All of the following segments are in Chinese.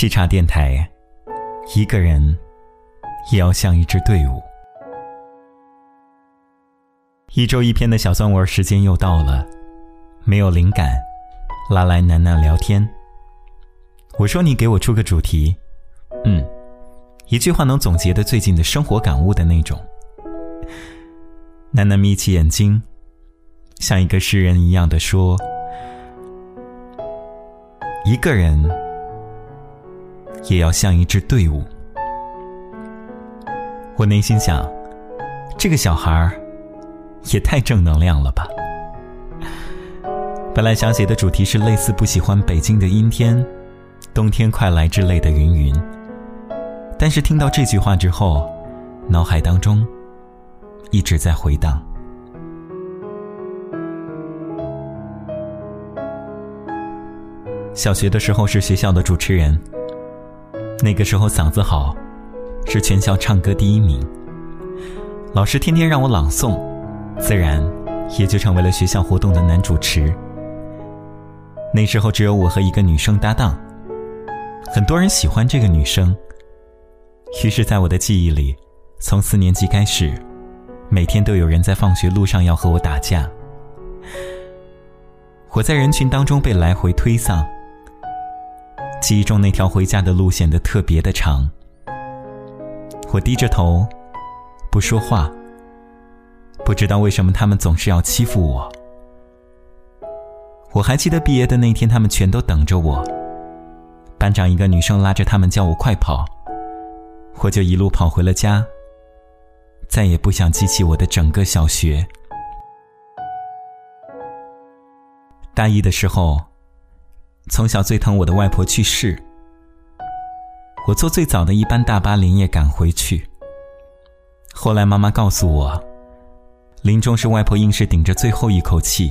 沏茶电台，一个人也要像一支队伍。一周一篇的小酸文时间又到了，没有灵感，拉来楠楠聊天。我说你给我出个主题，嗯，一句话能总结的最近的生活感悟的那种。楠楠眯起眼睛，像一个诗人一样的说：“一个人也要像一支队伍。”我内心想，这个小孩儿也太正能量了吧。本来想写的主题是类似不喜欢北京的阴天、冬天快来之类的云云，但是听到这句话之后，脑海当中。一直在回荡。小学的时候是学校的主持人，那个时候嗓子好，是全校唱歌第一名。老师天天让我朗诵，自然也就成为了学校活动的男主持。那时候只有我和一个女生搭档，很多人喜欢这个女生。于是，在我的记忆里，从四年级开始。每天都有人在放学路上要和我打架，我在人群当中被来回推搡。记忆中那条回家的路显得特别的长，我低着头，不说话。不知道为什么他们总是要欺负我。我还记得毕业的那天，他们全都等着我。班长一个女生拉着他们叫我快跑，我就一路跑回了家。再也不想记起我的整个小学。大一的时候，从小最疼我的外婆去世，我坐最早的一班大巴连夜赶回去。后来妈妈告诉我，临终时外婆硬是顶着最后一口气，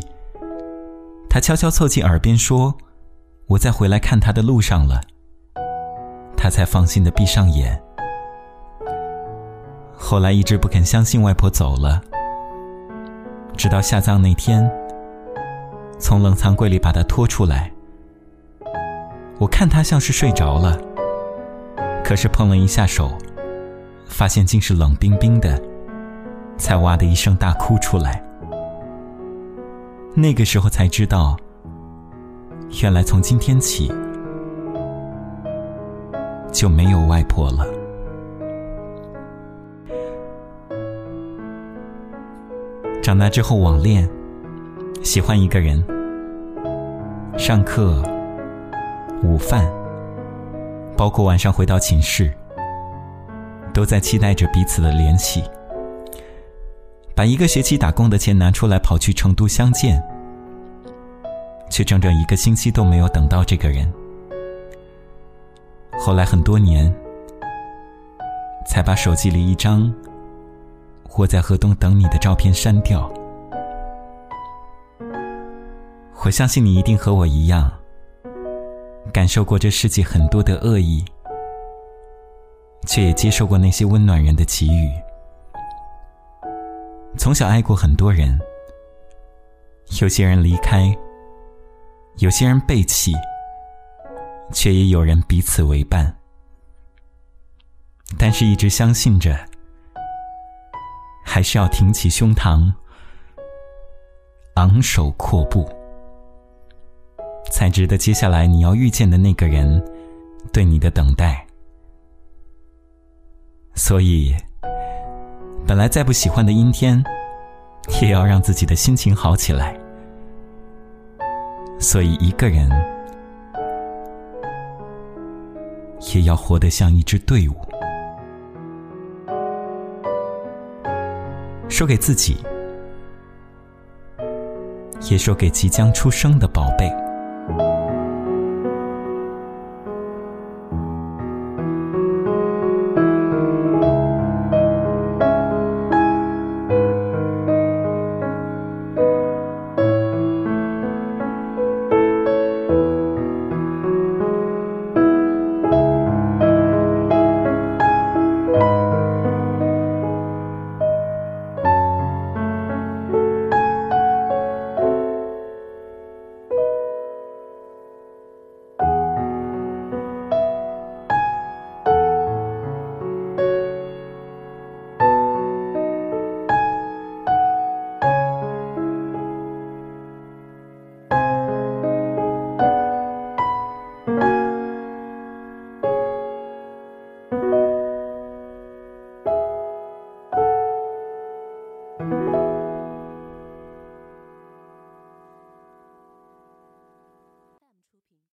她悄悄凑近耳边说：“我在回来看她的路上了。”她才放心的闭上眼。后来一直不肯相信外婆走了，直到下葬那天，从冷藏柜里把她拖出来。我看她像是睡着了，可是碰了一下手，发现竟是冷冰冰的，才哇的一声大哭出来。那个时候才知道，原来从今天起就没有外婆了。长大之后网恋，喜欢一个人，上课、午饭，包括晚上回到寝室，都在期待着彼此的联系。把一个学期打工的钱拿出来跑去成都相见，却整整一个星期都没有等到这个人。后来很多年，才把手机里一张。我在河东等你的照片删掉。我相信你一定和我一样，感受过这世界很多的恶意，却也接受过那些温暖人的给予。从小爱过很多人，有些人离开，有些人背弃，却也有人彼此为伴。但是一直相信着。还是要挺起胸膛，昂首阔步，才值得接下来你要遇见的那个人对你的等待。所以，本来再不喜欢的阴天，也要让自己的心情好起来。所以，一个人也要活得像一支队伍。说给自己，也说给即将出生的宝贝。